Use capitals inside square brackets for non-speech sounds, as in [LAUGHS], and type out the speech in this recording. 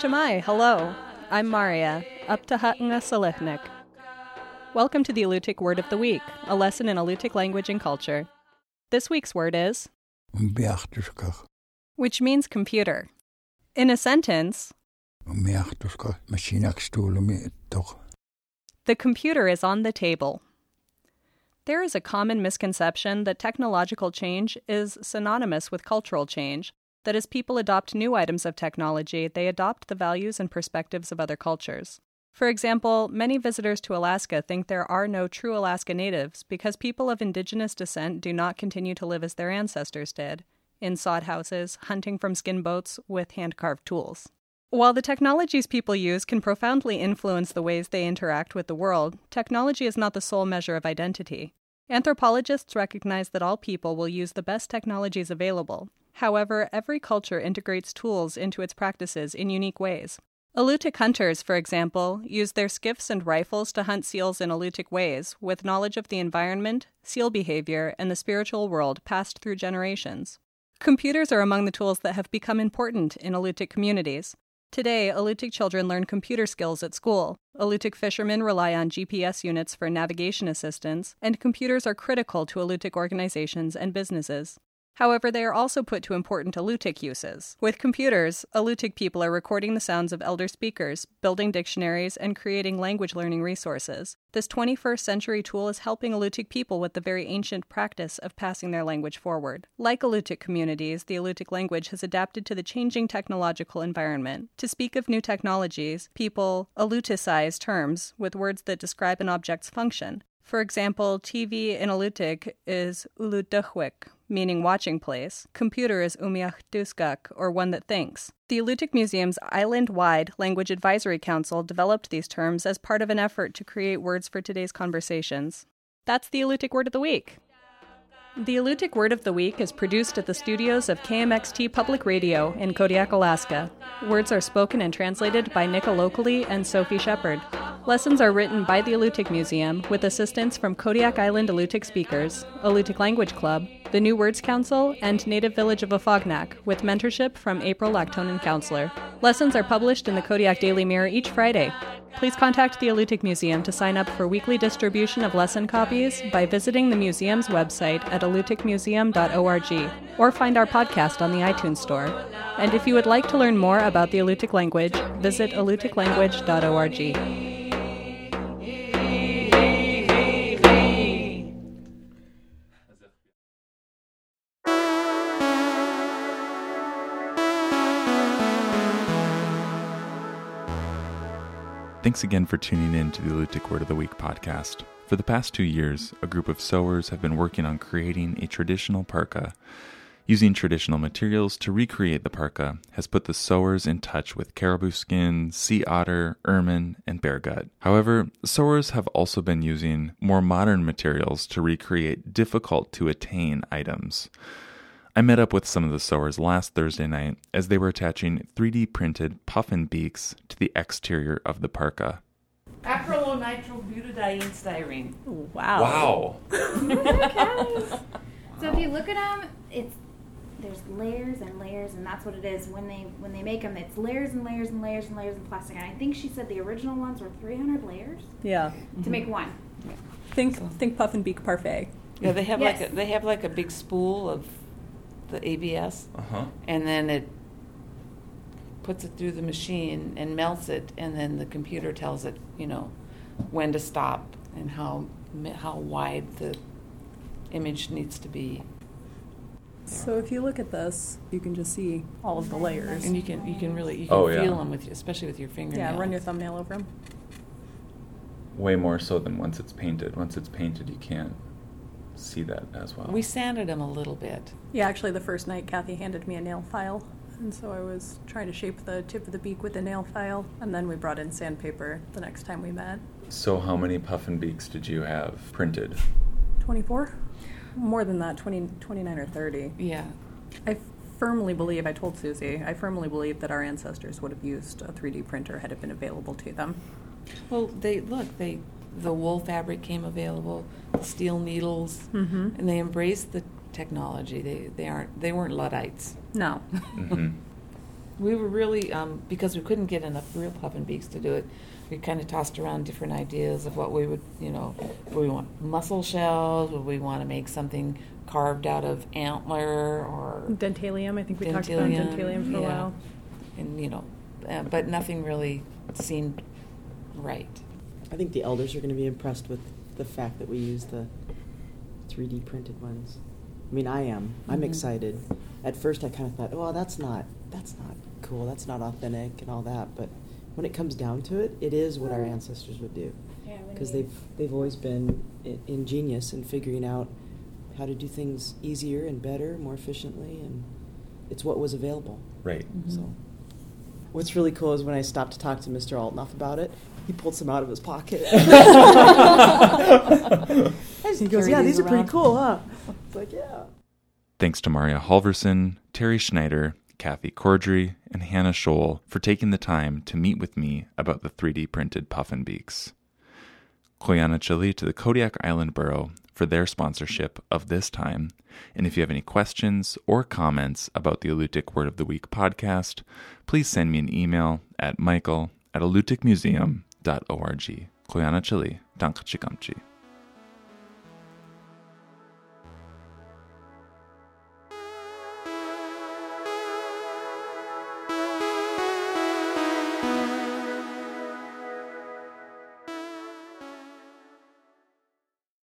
Chamai, hello. I'm Maria, up to Hatanga Salihnik. Welcome to the Alutiiq Word of the Week, a lesson in Alutiiq language and culture. This week's word is, which means computer. In a sentence, the computer is on the table. There is a common misconception that technological change is synonymous with cultural change, that as people adopt new items of technology, they adopt the values and perspectives of other cultures. For example, many visitors to Alaska think there are no true Alaska natives because people of indigenous descent do not continue to live as their ancestors did, in sod houses, hunting from skin boats with hand carved tools. While the technologies people use can profoundly influence the ways they interact with the world, technology is not the sole measure of identity. Anthropologists recognize that all people will use the best technologies available. However, every culture integrates tools into its practices in unique ways. Alutiiq hunters, for example, use their skiffs and rifles to hunt seals in Alutiiq ways, with knowledge of the environment, seal behavior, and the spiritual world passed through generations. Computers are among the tools that have become important in Alutiiq communities. Today, Alutiiq children learn computer skills at school. Alutiiq fishermen rely on GPS units for navigation assistance, and computers are critical to Alutiiq organizations and businesses. However, they are also put to important Alutiiq uses. With computers, Alutiiq people are recording the sounds of elder speakers, building dictionaries, and creating language learning resources. This 21st century tool is helping Alutiiq people with the very ancient practice of passing their language forward. Like Alutiiq communities, the Alutiiq language has adapted to the changing technological environment. To speak of new technologies, people Aluticize terms with words that describe an object's function. For example, TV in Alutiiq is uluduhwik, meaning watching place. Computer is umiachtuskak, or one that thinks. The Alutiiq Museum's island wide Language Advisory Council developed these terms as part of an effort to create words for today's conversations. That's the Alutiiq Word of the Week. The Alutiiq Word of the Week is produced at the studios of KMXT Public Radio in Kodiak, Alaska. Words are spoken and translated by Nick Alokli and Sophie Shepard. Lessons are written by the Alutiiq Museum with assistance from Kodiak Island Alutiiq speakers, Alutiiq Language Club, the New Words Council, and Native Village of Afognak, with mentorship from April Laktonen Counceller. Lessons are published in the Kodiak Daily Mirror each Friday. Please contact the Alutiiq Museum to sign up for weekly distribution of lesson copies by visiting the museum's website at alutiiqmuseum.org or find our podcast on the iTunes Store. And if you would like to learn more about the Alutiiq language, visit alutiiqlanguage.org. Thanks again for tuning in to the Alutiiq Word of the Week podcast. For the past two years, a group of sewers have been working on creating a traditional parka. Using traditional materials to recreate the parka has put the sewers in touch with caribou skin, sea otter, ermine, and bear gut. However, sewers have also been using more modern materials to recreate difficult to attain items. I met up with some of the sewers last Thursday night as they were attaching 3D printed puffin beaks to the exterior of the parka. Acrylonitrile styrene. Wow. Wow. [LAUGHS] So if you look at them, it's there's layers and layers, and that's what it is when they when they make them. It's layers and layers and layers and layers of plastic. And I think she said the original ones were 300 layers Yeah. to make one. Think think puffin beak parfait. Yeah, they have Yes. like a, they have like a big spool of the ABS, Uh huh. and then it puts it through the machine and melts it, and then the computer tells it, you know, when to stop and how how wide the image needs to be. So if you look at this, you can just see all of the layers. And you can you can really you can Oh, feel yeah. them with especially with your fingernail. Yeah, run your thumbnail over them. Way more so than once it's painted. Once it's painted, you can't see that as well. We sanded them a little bit. Yeah, actually, the first night Kathy handed me a nail file, and so I was trying to shape the tip of the beak with the nail file, and then we brought in sandpaper the next time we met. so, how many puffin beaks did you have printed? 24? More than that, 20, 29 or 30. Yeah. I firmly believe, I told Susie, I firmly believe that our ancestors would have used a 3D printer had it been available to them. Well, they look they the wool fabric came available, the steel needles, Mm-hmm. and they embraced the technology. They they aren't they weren't luddites. No. hmm We were really um, because we couldn't get enough real puffin beaks to do it. We kind of tossed around different ideas of what we would, you know, would we want mussel shells? Would we want to make something carved out of antler or Dentalium. I think we talked about Dentalium, dentalium for a while. and you know, uh, but nothing really seemed right. I think the elders are going to be impressed with the fact that we use the 3D printed ones. I mean, I am. I'm Mhm. excited. At first, I kind of thought, "Oh, that's not that's not cool. That's not authentic and all that." But when it comes down to it, it is what our ancestors would do because you- they've they've always been ingenious in figuring out how to do things easier and better, more efficiently, and it's what was available. Right. Mhm. So, what's really cool is when I stopped to talk to Mr. Altnoff about it, he pulled some out of his pocket. [LAUGHS] [LAUGHS] he goes, "Yeah, these these are pretty cool, huh?" It's like, "Yeah." Thanks to Maria Halverson, Terry Schneider, Kathy Cordry, and Hannah Scholl for taking the time to meet with me about the 3D printed puffin beaks. Koyana Chile to the Kodiak Island Borough for their sponsorship of this time. And if you have any questions or comments about the Alutiiq Word of the Week podcast, please send me an email at michael at alutiiqmuseum.org. Koyana Chile, dank chikamchi.